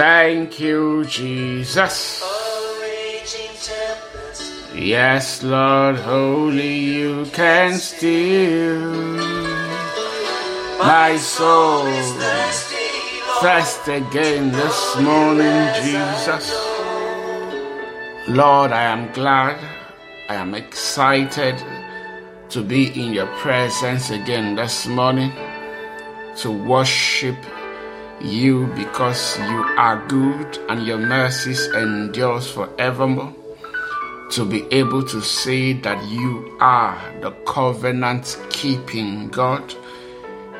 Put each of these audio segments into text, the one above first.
Thank you, Jesus. Yes, Lord, holy you can still. My soul thirst again this morning, Jesus. Lord, I am glad, I am excited to be in your presence again this morning to worship you because you are good and your mercies endures forevermore. To be able to say that you are the covenant keeping God.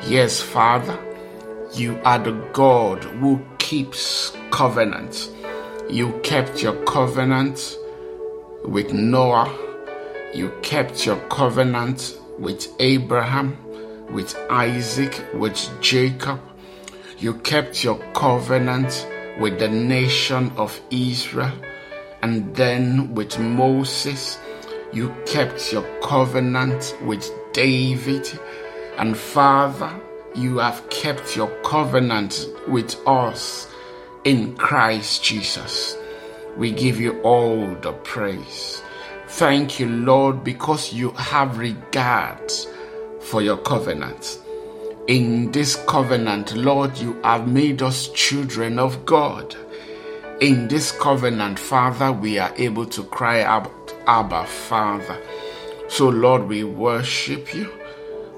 Yes, Father, you are the God who keeps covenant. You kept your covenant with Noah. You kept your covenant with Abraham, with Isaac, with Jacob. You kept your covenant with the nation of Israel. And then with Moses, you kept your covenant with David. And Father, you have kept your covenant with us in Christ Jesus. We give you all the praise. Thank you, Lord, because you have regard for your covenant. In this covenant, Lord, you have made us children of God. In this covenant, Father, we are able to cry out, Abba, Father. So, Lord, we worship you.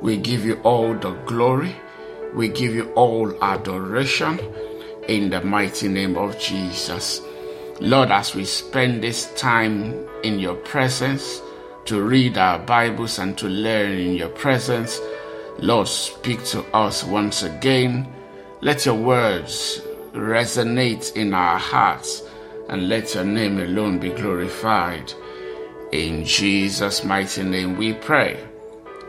We give you all the glory. We give you all adoration in the mighty name of Jesus. Lord, as we spend this time in your presence to read our Bibles and to learn in your presence, Lord, speak to us once again. Let your words resonate in our hearts and let your name alone be glorified. In Jesus' mighty name we pray.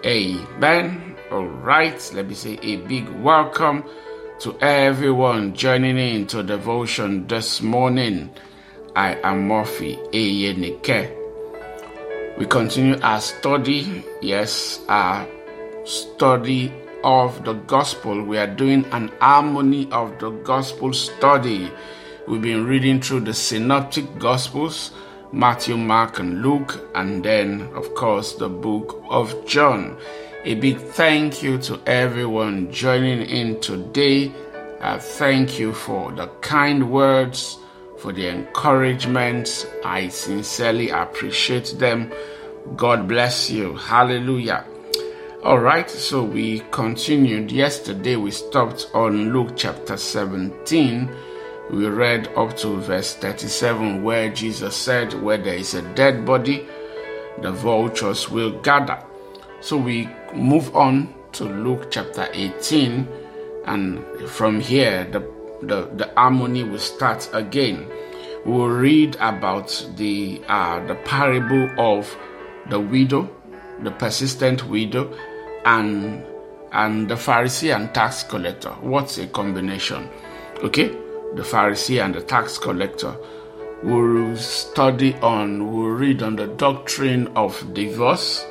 Amen. All right, let me say a big welcome to everyone joining in to devotion this morning. I am Murphy Eyenike. We continue our study, yes, our study of the gospel. We are doing an harmony of the gospel study. We've been reading through the synoptic gospels Matthew, Mark, and Luke, and then, of course, the book of John. A big thank you to everyone joining in today. Uh, thank you for the kind words, for the encouragement. I sincerely appreciate them. God bless you. Hallelujah. All right, so we continued. Yesterday we stopped on Luke chapter 17 we read up to verse 37 where Jesus said, Where there is a dead body, the vultures will gather. So we move on to Luke chapter 18, and from here the, the, the harmony will start again. We'll read about the uh, the parable of the widow, the persistent widow, and and the Pharisee and tax collector. What's a combination? Okay, the Pharisee and the tax collector. We'll study on, we'll read on the doctrine of divorce,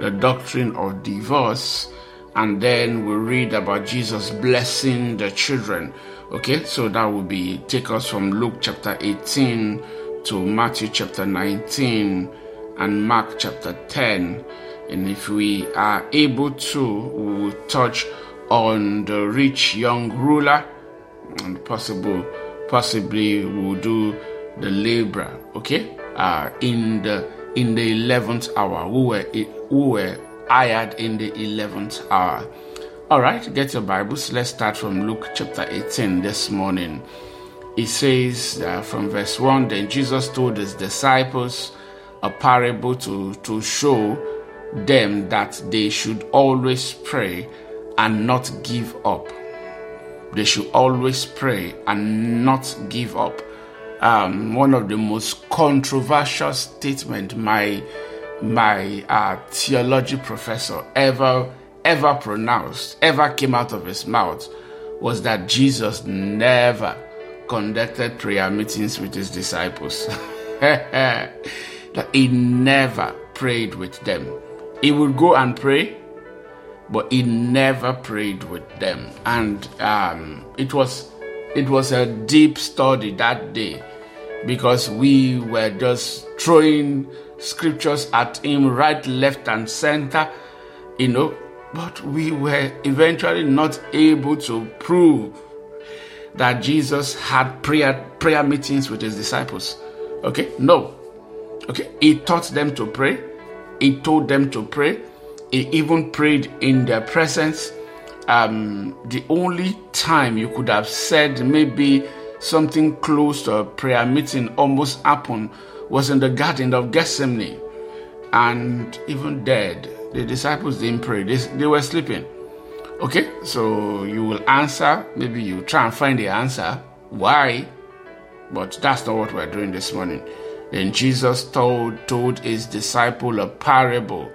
the doctrine of divorce, and then we'll read about Jesus blessing the children. Okay, so that will be take us from Luke chapter 18 to Matthew chapter 19 and Mark chapter 10. And if we are able to, we will touch on the rich young ruler. And possible possibly we'll do the labor, okay? Uh in the in the 11th hour. Who were who were hired in the 11th hour. All right get your bibles. Let's start from luke chapter 18 this morning. It says uh, from verse 1 then jesus told his disciples a parable to to show them that they should always pray and not give up they should always pray and not give up. Um, one of the most controversial statement my my uh, theology professor ever ever pronounced, ever came out of his mouth, was that Jesus never conducted prayer meetings with his disciples. that he never prayed with them. He would go and pray, but he never prayed with them. And um, it was it was a deep study that day because we were just throwing scriptures at him right, left, and center, you know, but we were eventually not able to prove that Jesus had prayer prayer meetings with his disciples. Okay? No. Okay? He taught them to pray. He told them to pray. He even prayed in their presence. Um, the only time you could have said maybe something close to a prayer meeting almost happened was in the Garden of Gethsemane. And even dead, the disciples didn't pray, they, they were sleeping. Okay, so you will answer, maybe you try and find the answer. Why? But that's not what we're doing this morning. Then Jesus told, told his disciple a parable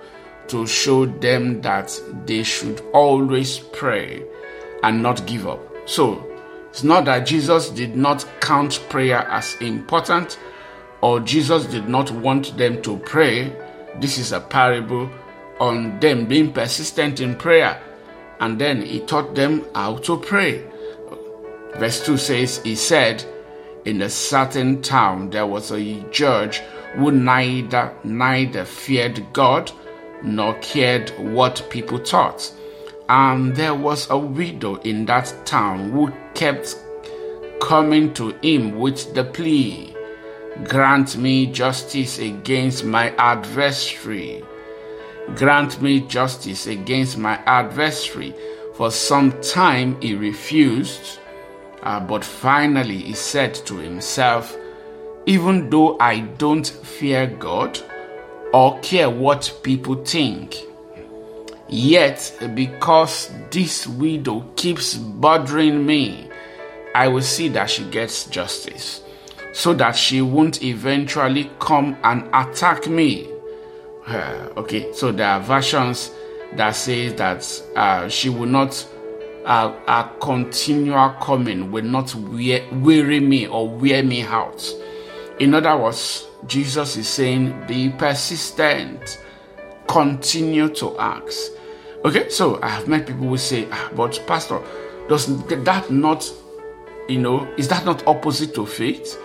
to show them that they should always pray and not give up. So it's not that Jesus did not count prayer as important or Jesus did not want them to pray. This is a parable on them being persistent in prayer and then he taught them how to pray. Verse 2 says, He said, In a certain town there was a judge who neither neither feared God nor cared what people thought. And there was a widow in that town who kept coming to him with the plea, Grant me justice against my adversary. Grant me justice against my adversary. For some time he refused, uh, but finally he said to himself, Even though I don't fear God or care what people think, yet because this widow keeps bothering me, I will see that she gets justice so that she won't eventually come and attack me her. Okay, so there are versions that says that uh, she will not, uh, a continual coming will not wear, weary me or wear me out. In other words, Jesus is saying, be persistent, continue to ask. Okay, so I have met people who say, ah, but Pastor, does that not, you know, is that not opposite to faith?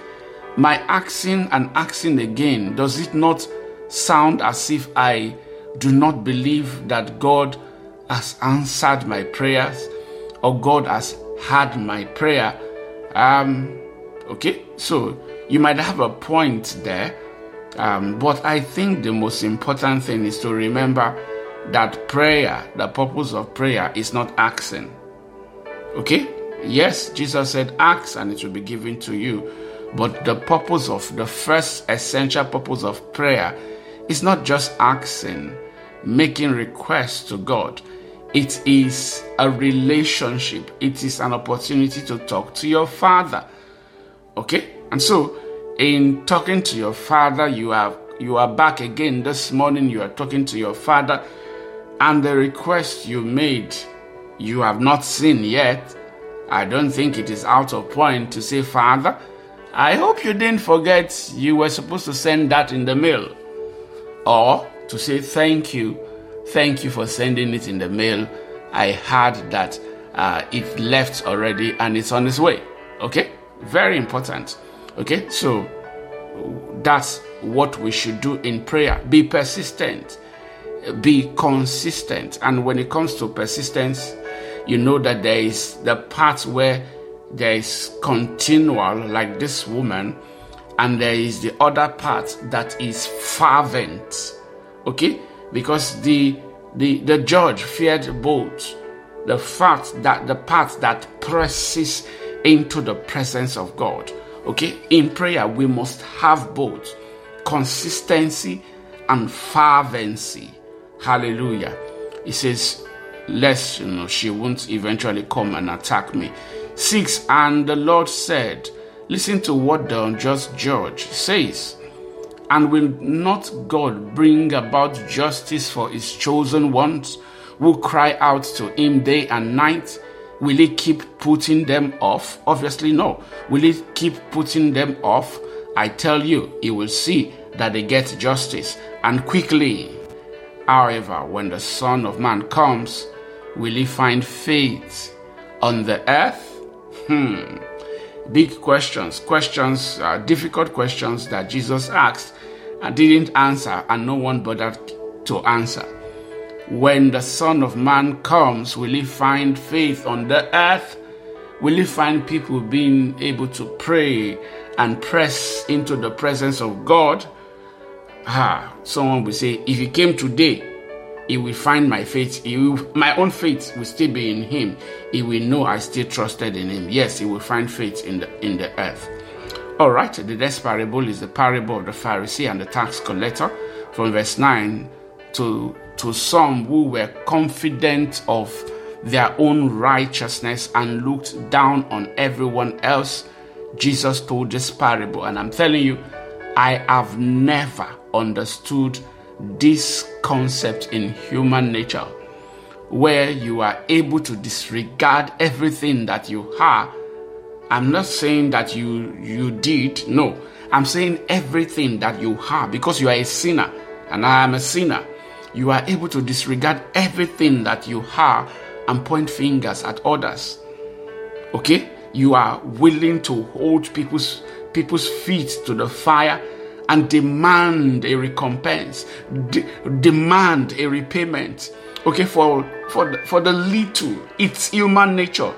My asking and asking again, does it not sound as if I do not believe that God has answered my prayers or God has heard my prayer. Um, okay, so you might have a point there, um, but I think the most important thing is to remember that prayer, the purpose of prayer, is not asking. Okay? Yes, Jesus said, Ask and it will be given to you. But the purpose of the first essential purpose of prayer is not just asking, making requests to God. It is a relationship. It is an opportunity to talk to your father. Okay? And so, in talking to your father, you have you are back again this morning. You are talking to your father, and the request you made, you have not seen yet. I don't think it is out of point to say, Father, I hope you didn't forget you were supposed to send that in the mail or to say thank you, thank you for sending it in the mail. I heard that uh, it left already and it's on its way. Okay, very important. Okay, so that's what we should do in prayer. Be persistent, be consistent, and when it comes to persistence, you know that there is the part where there is continual, like this woman and there is the other part that is fervent okay because the the the judge feared both the fact that the part that presses into the presence of god. Okay? In prayer we must have both consistency and fervency. Hallelujah. He says lest you know she won't eventually come and attack me. Six and the lord said Listen to what the unjust judge says. And will not God bring about justice for his chosen ones who cry out to him day and night? Will he keep putting them off? Obviously, no. Will he keep putting them off? I tell you, he will see that they get justice and quickly. However, when the Son of Man comes, will he find faith on the earth? Hmm. big questions, questions, uh, difficult questions that Jesus asked and didn't answer, and no one bothered to answer. When the Son of Man comes, will he find faith on the earth? Will he find people being able to pray and press into the presence of God? Ah, someone will say, if he came today, he will find my faith. Will, my own faith will still be in him. He will know I still trusted in him. Yes, he will find faith in the in the earth. All right, the next parable is the parable of the Pharisee and the tax collector, from verse nine to to some who were confident of their own righteousness and looked down on everyone else. Jesus told this parable, and I'm telling you, I have never understood this concept in human nature where you are able to disregard everything that you are i'm not saying that you you did no. I'm saying everything that you have because you are a sinner and i am a sinner. You are able to disregard everything that you have and point fingers at others. Okay? You are willing to hold people's people's feet to the fire and demand a recompense, de- demand a repayment. Okay, for for the, for the little, it's human nature,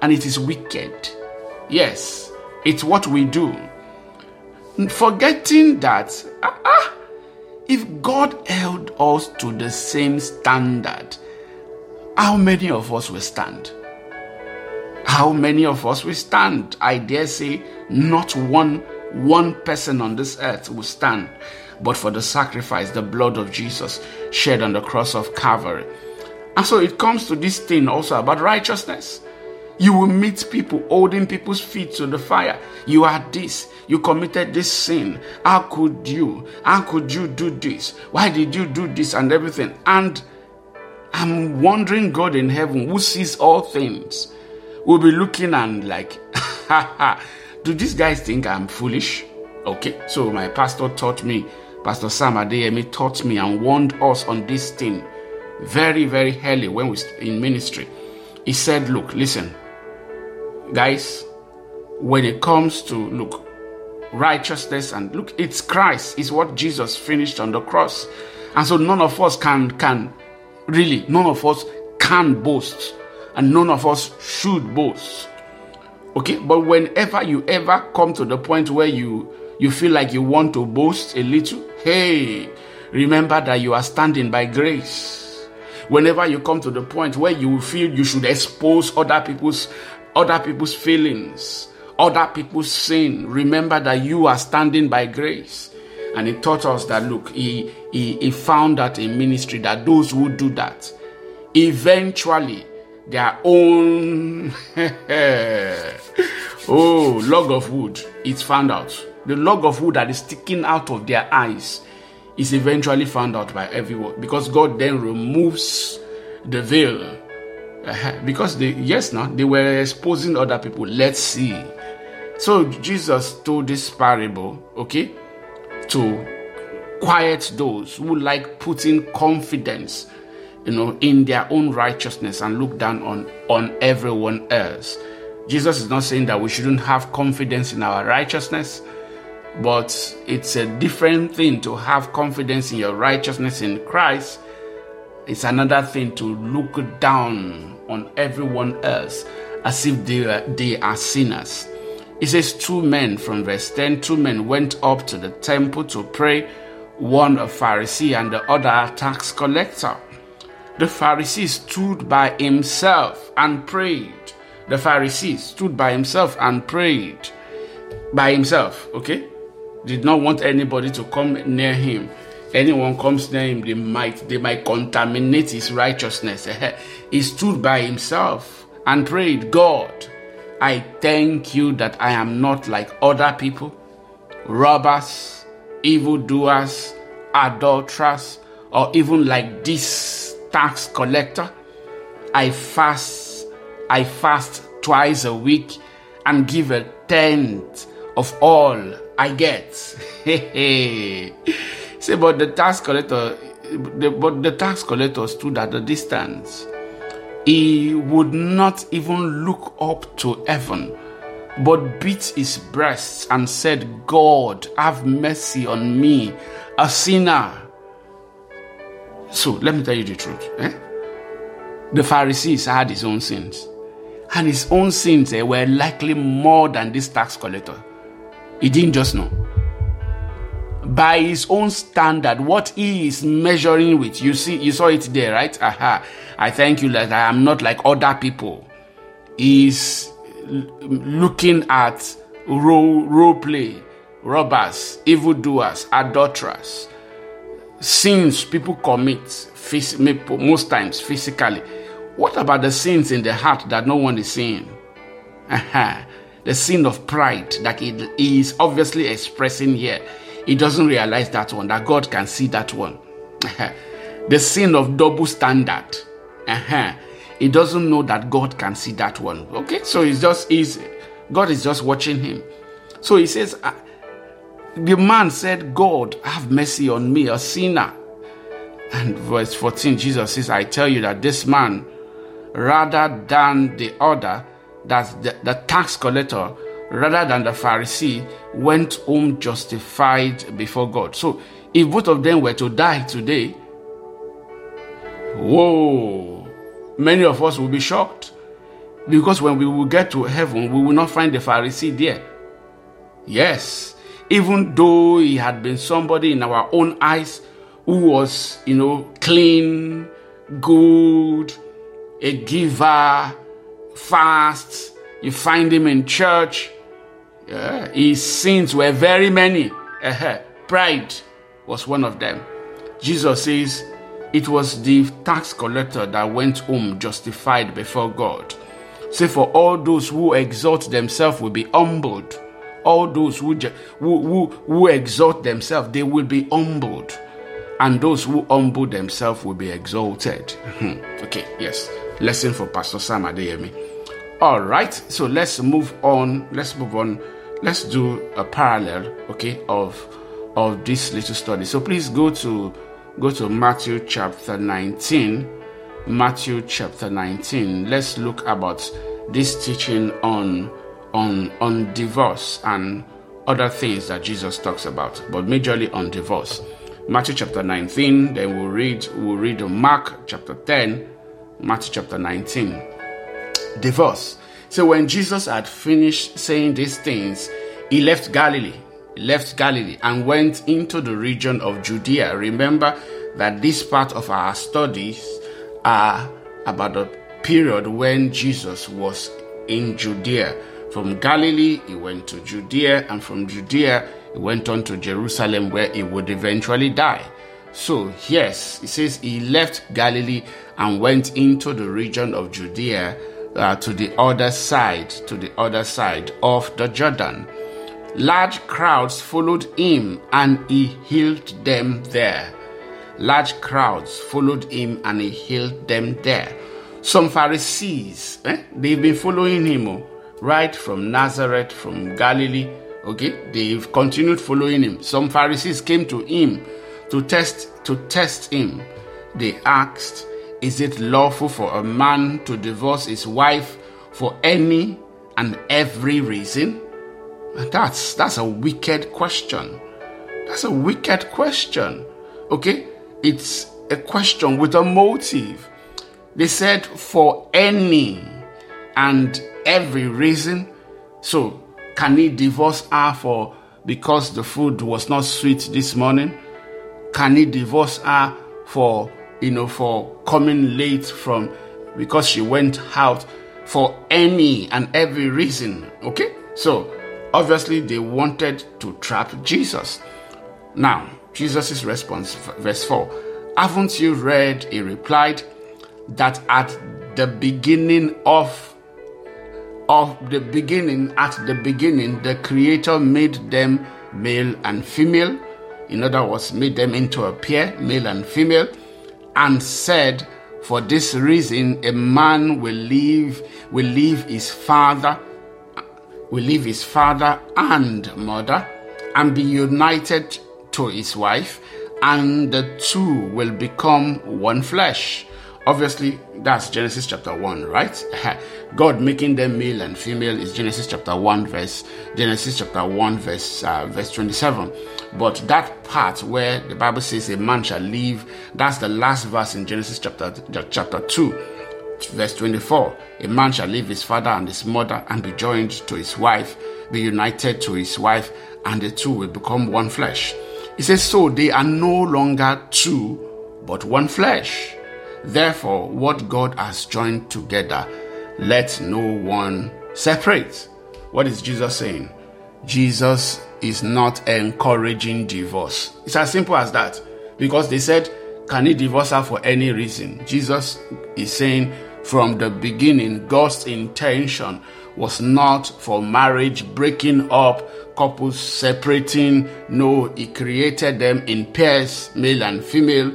and it is wicked. Yes, it's what we do. Forgetting that, ah, if God held us to the same standard, how many of us will stand? How many of us will stand? I dare say, not one one person on this earth will stand but for the sacrifice, the blood of Jesus shed on the cross of Calvary. And so it comes to this thing also about righteousness. You will meet people holding people's feet to the fire. You are this. You committed this sin. How could you? How could you do this? Why did you do this and everything? And I'm wondering, God in heaven, who sees all things, will be looking and like, do these guys think I'm foolish? Okay, so my pastor taught me, Pastor Sam Adeyemi taught me and warned us on this thing very, very early when we in ministry. He said, Look, listen, guys, when it comes to look, righteousness and look, it's Christ, is what Jesus finished on the cross. And so none of us can can really, none of us can boast, and none of us should boast. Okay, but whenever you ever come to the point where you you feel like you want to boast a little, hey, remember that you are standing by grace. Whenever you come to the point where you feel you should expose other people's other people's feelings, other people's sin, remember that you are standing by grace. And he taught us that look, he, he, he found that in ministry that those who do that eventually their own oh log of wood it's found out. The log of wood that is sticking out of their eyes is eventually found out by everyone. Because god then removes the veil uh, because they yes now they were exposing other people let's see so jesus told this parable okay to quiet those who like putting confidence you know, in their own righteousness and look down on, on everyone else. Jesus is not saying that we shouldn't have confidence in our righteousness, but it's a different thing to have confidence in your righteousness in Christ. It's another thing to look down on everyone else as if they are, they are sinners. It says, Two men from verse 10 two men went up to the temple to pray, one a Pharisee and the other a tax collector. The Pharisee stood by himself and prayed. The Pharisee stood by himself and prayed. By himself, okay? Did not want anybody to come near him. Anyone comes near him, they might they might contaminate his righteousness. he stood by himself and prayed, God, I thank you that I am not like other people, robbers, evildoers, adulterers, or even like this tax collector. I fast, I fast twice a week and give a tenth of all I get. Say, but the tax collector, the, but the tax collector stood at a distance. He would not even look up to heaven, but beat his breast and said, God, have mercy on me, a sinner. So let me tell you the truth. Eh? The Pharisees had his own sins. And his own sins eh, were likely more than this tax collector. He didn't just know. By his own standard, what he is measuring with, you see, you saw it there, right? Aha. I thank you that I am not like other people. He's looking at role, role play, robbers, evildoers, adulterers, sins people commit most times physically. What about the sins in the heart that no one is seeing? the sin of pride that he is obviously expressing here. He doesn't realize that one, that God can see that one. the sin of double standard. He doesn't know that God can see that one. Okay, so he's just he's God is just watching him. So he says, uh, the man said, God, have mercy on me, a sinner. And verse 14, Jesus says, I tell you that this man, rather than the other, that the, the tax collector, rather than the Pharisee, went home justified before God. So if both of them were to die today, whoa, many of us will be shocked. Because when we will get to heaven, we will not find the Pharisee there. Yes, even though he had been somebody in our own eyes who was, you know, clean, good, a giver, fast, you find him in church. Yeah, his sins were very many. Uh-huh. Pride was one of them. Jesus says it was the tax collector that went home justified before God. Say, for all those who exalt themselves will be humbled. All those who, who, who, who exalt themselves, they will be humbled. And those who humble themselves will be exalted. Hmm. okay, yes. Lesson for Pastor Sam Adeyemi. All right, so let's move on. Let's move on. Let's do a parallel, okay, of of this little study. So please go to go to Matthew chapter 19 Matthew chapter 19. Let's look about this teaching on on on divorce and other things that Jesus talks about, but majorly on divorce. Matthew chapter 19, then we'll read we'll read Mark chapter 10, Matthew chapter 19. Divorce. So when Jesus had finished saying these things, he left Galilee, he left Galilee and went into the region of Judea. Remember that this part of our studies are about the period when Jesus was in Judea. From Galilee, he went to Judea, and from Judea, he went on to Jerusalem, where he would eventually die. So, yes, it says he left Galilee and went into the region of Judea uh, to the other side, to the other side of the Jordan. Large crowds followed him, and he healed them there large crowds followed him and he healed them there. Some Pharisees, eh, they've been following him oh, right from Nazareth, from Galilee. Okay, they've continued following him. Some Pharisees came to him to test to test him. They asked, "Is it lawful for a man to divorce his wife for any and every reason?" That's that's a wicked question. That's a wicked question. Okay? it's a question with a motive. They said for any and every reason. So, can he divorce her for because the food was not sweet this morning? Can he divorce her for you know for coming late from because she went out for any and every reason? Okay? So, obviously they wanted to trap Jesus. Now, Jesus' response, verse 4 Haven't you read? He replied, that at the beginning of of the beginning, at the beginning, the Creator made them male and female. In other words, made them into a pair, male and female, and said, For this reason, a man will leave, will leave his father, will leave his father and mother, and be united to his wife, and the two will become one flesh. Obviously, that's Genesis chapter 1, right? God making them male and female is Genesis chapter 1 verse Genesis chapter 1 verse uh, verse 27. But that part where the Bible says a man shall live, that's the last verse in Genesis chapter chapter 2 verse 24. A man shall leave his father and his mother and be joined to his wife, be united to his wife, and the two will become one flesh. He says, So they are no longer two, but one flesh. Therefore, what God has joined together, let no one separate. What is Jesus saying? Jesus is not encouraging divorce. It's as simple as that. Because they said, Can he divorce her for any reason? Jesus is saying, From the beginning, God's intention was not for marriage breaking up, couples separating. No, He created them in pairs, male and female.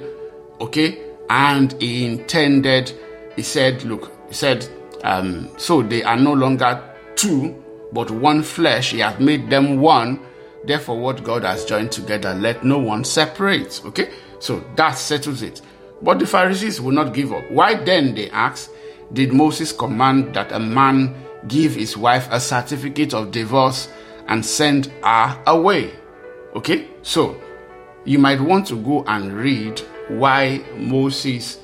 Okay? and he intended, he said, look, he said, um, so they are no longer two, but one flesh. He has made them one. Therefore, what God has joined together, let no one separate. Okay? So that settles it. But the Pharisees will not give up. Why then, they ask, did Moses command that a man give his wife a certificate of divorce and send her away? Okay? So, you might want to go and read why Moses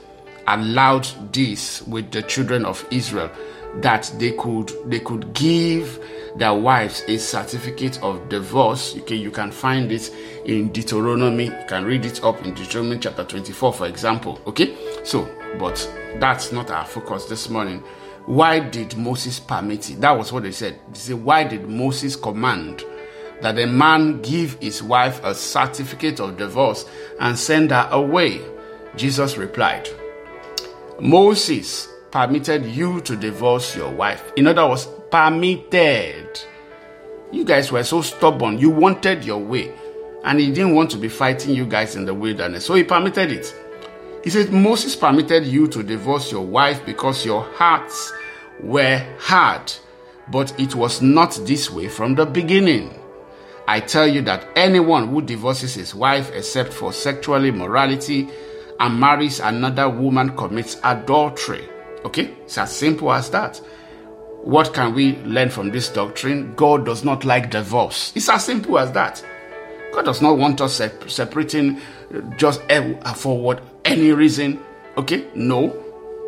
allowed this with the children of Israel that they could they could give their wives a certificate of divorce. Okay, you can find it in Deuteronomy. You can read it up in Deuteronomy chapter 24, for example. Okay, so but that's not our focus this morning. Why did Moses permit it? That was what they said. They said, Why did Moses command that a man give his wife a certificate of divorce and send her away? Jesus replied, Moses permitted you to divorce your wife. In other words, permitted. You guys were so stubborn. You wanted your way. And he didn't want to be fighting you guys in the wilderness. So he permitted it. He said, Moses permitted you to divorce your wife because your hearts were hard. But it was not this way from the beginning. I tell you that anyone who divorces his wife except for sexual immorality and marries another woman commits adultery. Okay? It's as simple as that. What can we learn from this doctrine? God does not like divorce. It's as simple as that. God does not want us separating just for what any reason. Okay? No.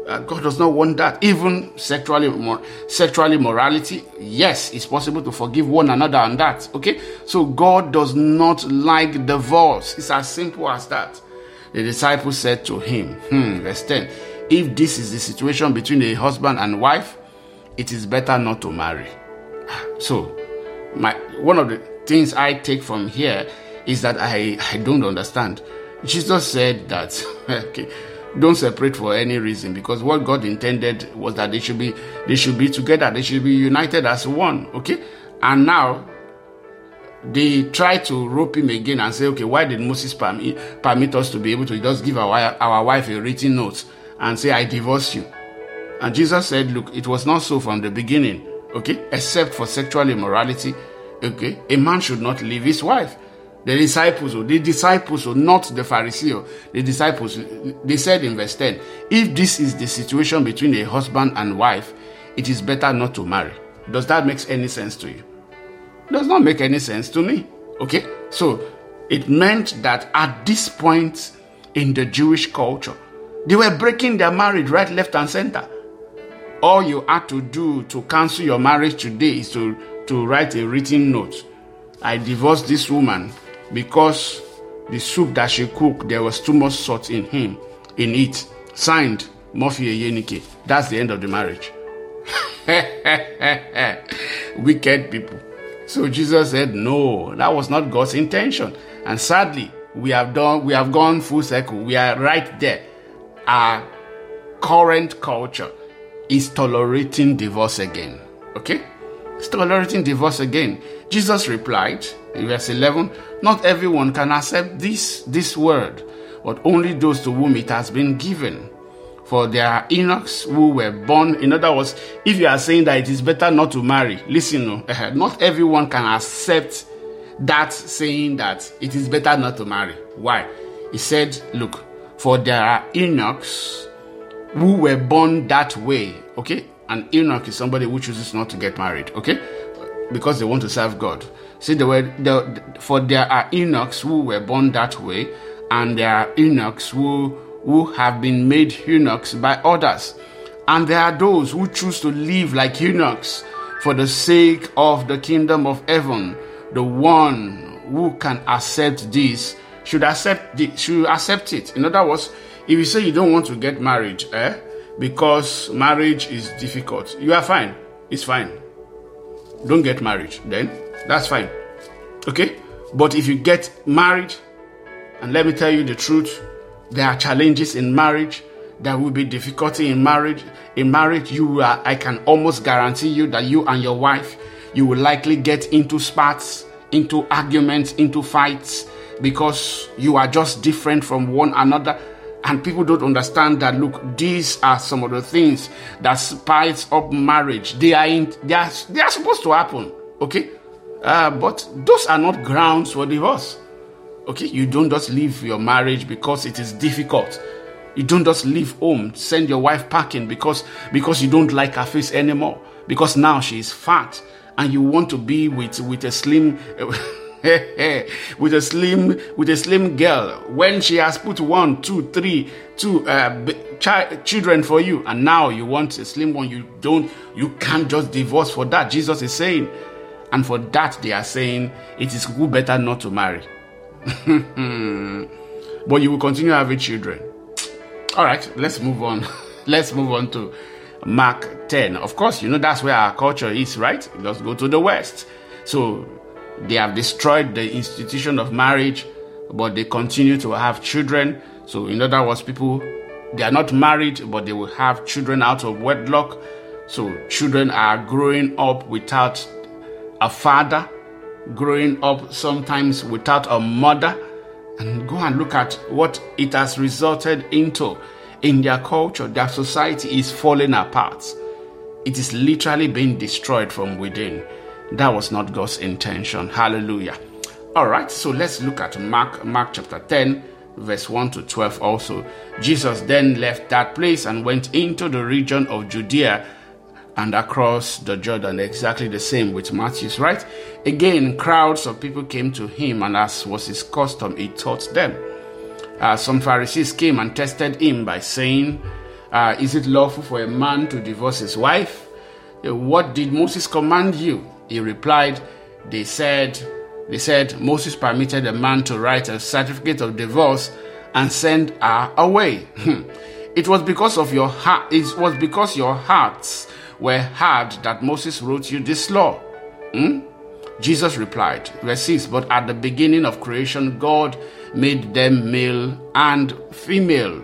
Uh, God does not want that. Even sexually, sexually morality, yes, it's possible to forgive one another on that. Okay, so God does not like divorce. It's as simple as that. The disciples said to him, hmm, verse 10, if this is the situation between a husband and wife, it is better not to marry. So, my one of the things I take from here is that I, I don't understand. Jesus said that okay, don't separate for any reason because what God intended was that they should be they should be together, they should be united as one. Okay, and now they try to rope him again and say, okay, why did Moses permit, permit us to be able to just give our, our wife a written note and say, I divorce you? And Jesus said, look, it was not so from the beginning, okay, except for sexual immorality, okay, a man should not leave his wife. The disciples, oh, the disciples, oh, not the Pharisees, oh, the disciples, they said in verse 10, if this is the situation between a husband and wife, it is better not to marry. Does that make any sense to you? Does not make any sense to me. Okay? So it meant that at this point in the Jewish culture, they were breaking their marriage right, left, and center. All you had to do to cancel your marriage today is to, to write a written note. I divorced this woman because the soup that she cooked, there was too much salt in him, in it. Signed, Murphy Eyenike. That's the end of the marriage. Wicked people. So Jesus said, No, that was not God's intention. And sadly, we have done we have gone full circle. We are right there. Our current culture is tolerating divorce again. Okay? It's tolerating divorce again. Jesus replied in verse 11, Not everyone can accept this, this word, but only those to whom it has been given. For there are eunuchs who were born. In other words, if you are saying that it is better not to marry, listen, no, eh, not everyone can accept that saying that it is better not to marry. Why? He said, Look, for there are eunuchs who were born that way. Okay, And eunuch is somebody who chooses not to get married. Okay, because they want to serve God. See, the word for there are eunuchs who were born that way, and there are eunuchs who who have been made eunuchs by others, and there are those who choose to live like eunuchs for the sake of the kingdom of heaven. The one who can accept this should accept the, should accept it. In other words, if you say you don't want to get married, eh, because marriage is difficult, you are fine. It's fine. Don't get married. Then that's fine. Okay? But if you get married, and let me tell you the truth, there are challenges in marriage. There will be difficulty in marriage. In marriage, you are, I can almost guarantee you that you and your wife, you will likely get into spats, into arguments, into fights, because you are just different from one another. And people don't understand that. Look, these are some of the things that spice up marriage. They are in, they are they are supposed to happen. Okay, uh, but those are not grounds for divorce. Okay, you don't just leave your marriage because it is difficult. You don't just leave home, send your wife packing because because you don't like her face anymore. Because now she is fat and you want to be with with a slim with a slim with a slim girl when she has put one, two, three, two uh, ch- children for you, and now you want a slim one. You don't. You can't just divorce for that. Jesus is saying, and for that they are saying it is good better not to marry. but you will continue having children. All right, let's move on. let's move on to Mark 10. Of course, you know that's where our culture is, right? Let's go to the West. So they have destroyed the institution of marriage, but they continue to have children. So, in other words, people they are not married, but they will have children out of wedlock. So, children are growing up without a father, growing up sometimes without a mother. And go and look at what it has resulted into in their culture. Their society is falling apart. It is literally being destroyed from within. That was not God's intention. Hallelujah. All right, so let's look at Mark, Mark chapter 10, verse 1 to 12 also. Jesus then left that place and went into the region of Judea and across the Jordan. Exactly the same with Matthew's, right? Again, crowds of people came to him, and as was his custom, he taught them. Uh, some Pharisees came and tested him by saying, uh, Is it lawful for a man to divorce his wife? Uh, what did Moses command you? He replied, They said, they said Moses permitted a man to write a certificate of divorce and send her away. it was because of your heart it was because your hearts were hard that Moses wrote you this law. Hmm? Jesus replied, verse 6, But at the beginning of creation, God made them male and female.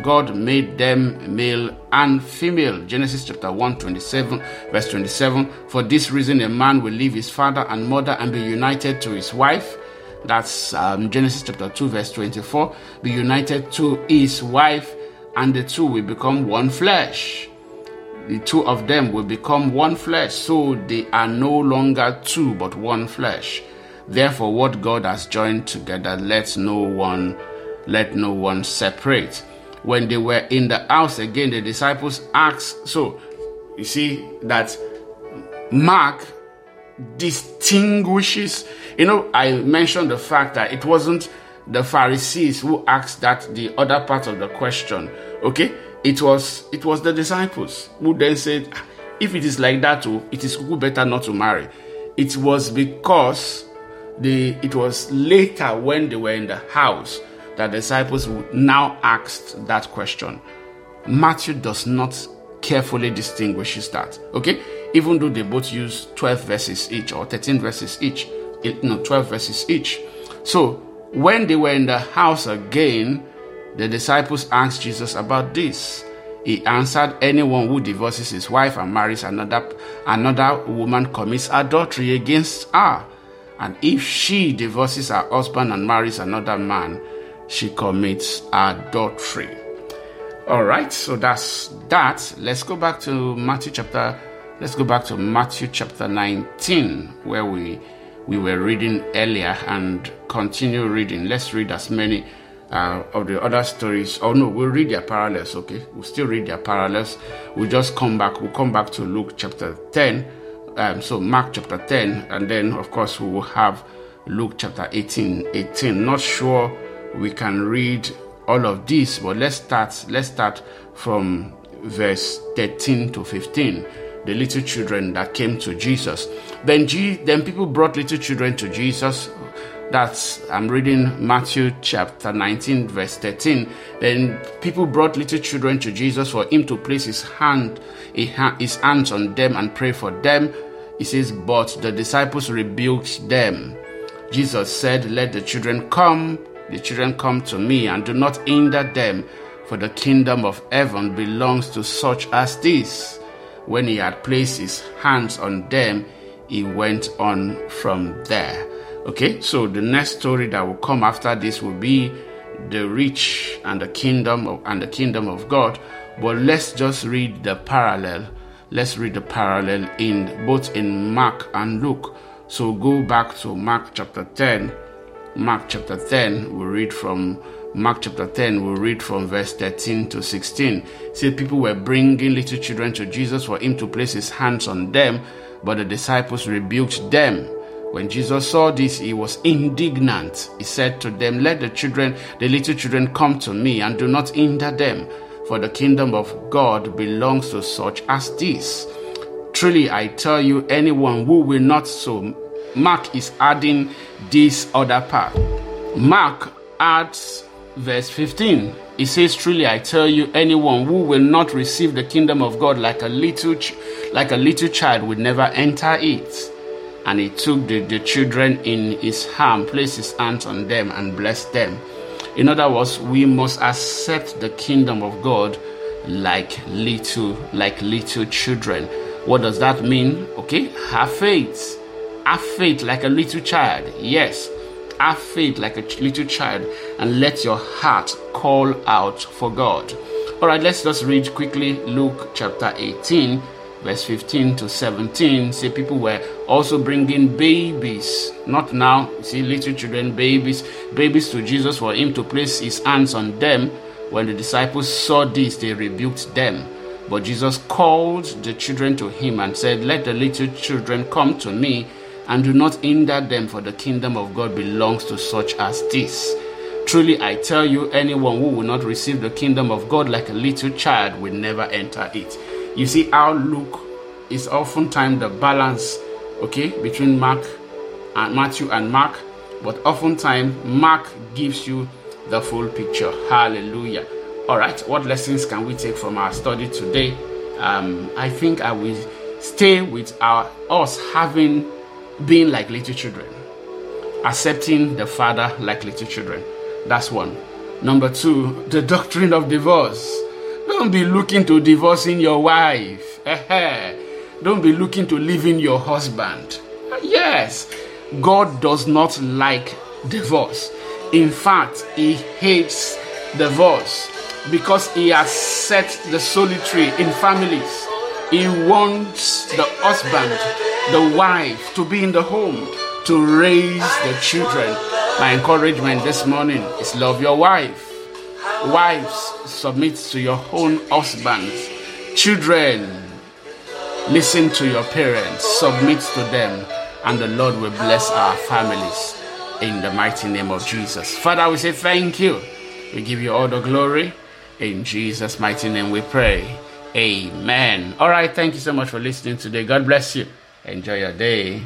God made them male and female. Genesis chapter 1, 27, verse 27. For this reason, a man will leave his father and mother and be united to his wife. That's um, Genesis chapter 2, verse 24. Be united to his wife, and the two will become one flesh. The two of them will become one flesh, so they are no longer two but one flesh. Therefore, what God has joined together, let no one let no one separate when they were in the house again, the disciples asked. So, you see that Mark distinguishes. You know, I mentioned the fact that it wasn't the Pharisees who asked that the other part of the question. Okay, it was it was the disciples who then said, ah, if it is like that, too, it is better not to marry. It was because the it was later when they were in the house that the disciples now asked that question. Matthew does not carefully distinguishes that. Okay? Even though they both use 12 verses each or 13 verses each, eh, no, 12 verses each. So, when they were in the house again, the disciples asked Jesus about this. He answered, Anyone who divorces his wife and marries another, another woman commits adultery against her. And if she divorces her husband and marries another man, she commits adultery. All right, so that's that. Let's go back to Matthew chapter. Let's go back to Matthew chapter 19, where we we were reading earlier, and continue reading. Let's read as many uh, of the other stories. Oh no, we'll read their parallels, okay? We'll still read their parallels. We'll just come back. We'll come back to Luke chapter 10. Um, so Mark chapter 10, and then of course we will have Luke chapter 18. 18. Not sure we can read all of this, but let's start. Let's start from verse 13 to 15 the little children that came to Jesus. Then, G- then people brought little children to Jesus that's, I'm reading Matthew chapter 19, verse 13. Then people brought little children to Jesus for him to place his hand, his hands on them and pray for them. He says, But the disciples rebuked them. Jesus said, Let the children come, the children come to me, and do not hinder them, for the kingdom of heaven belongs to such as these. When he had placed his hands on them, he went on from there. Okay, so the next story that will come after this will be the rich and the kingdom of, and the kingdom of God. But let's just read the parallel. Let's read the parallel in both in Mark and Luke. So go back to Mark chapter 10. Mark chapter 10, we read from Mark chapter 10, we read from verse 13 to 16. See, people were bringing little children to Jesus for him to place his hands on them, but the disciples rebuked them. When Jesus saw this, he was indignant. He said to them, Let the children, the little children, come to me, and do not hinder them, for the kingdom of God belongs to such as this. Truly, I tell you, anyone who will not so. Mark is adding this other part. Mark adds verse 15. He says, Truly, I tell you, anyone who will not receive the kingdom of God like a little, ch- like a little child will never enter it. And he took the, the children in his hand, placed his hands on them, and blessed them. In other words, we must accept the kingdom of God like little, like little children. What does that mean? Okay, have faith. Have faith like a little child. Yes, have faith like a little child and let your heart call out for God. All right, let's just read quickly Luke chapter 18 verse 15 to 17 say people were also bringing babies. Not now see little children babies. Babies to jesus for him to place his hands on them. When the disciples saw this they rebuked them. But jesus called the children to him and said let the little children come to me and do not hinder them for the kingdom of god belongs to such as this Truly, I tell you, anyone who will not receive the kingdom of God like a little child will never enter it. You see, our Luke is oftentimes the balance, okay, between Mark and Matthew and Mark, but oftentimes Mark gives you the full picture. Hallelujah. All right, what lessons can we take from our study today? Um, I think I will stay with our us having been like little children, accepting the Father like little children. That's one. Number two, the doctrine of divorce. Don't be looking to divorcing your wife. Don't be looking to leaving your husband. Yes, God does not like divorce. In fact, He hates divorce because He has set the solitary in families. He wants the husband, the wife to be in the home to raise the children. My encouragement this morning is love your wife. Wives, submit to your own husbands. Children, listen to your parents, submit to them, and the Lord will bless our families in the mighty name of Jesus. Father, we say thank you. We give you all the glory. In Jesus' mighty name we pray. Amen. All right, thank you so much for listening today. God bless you. Enjoy your day.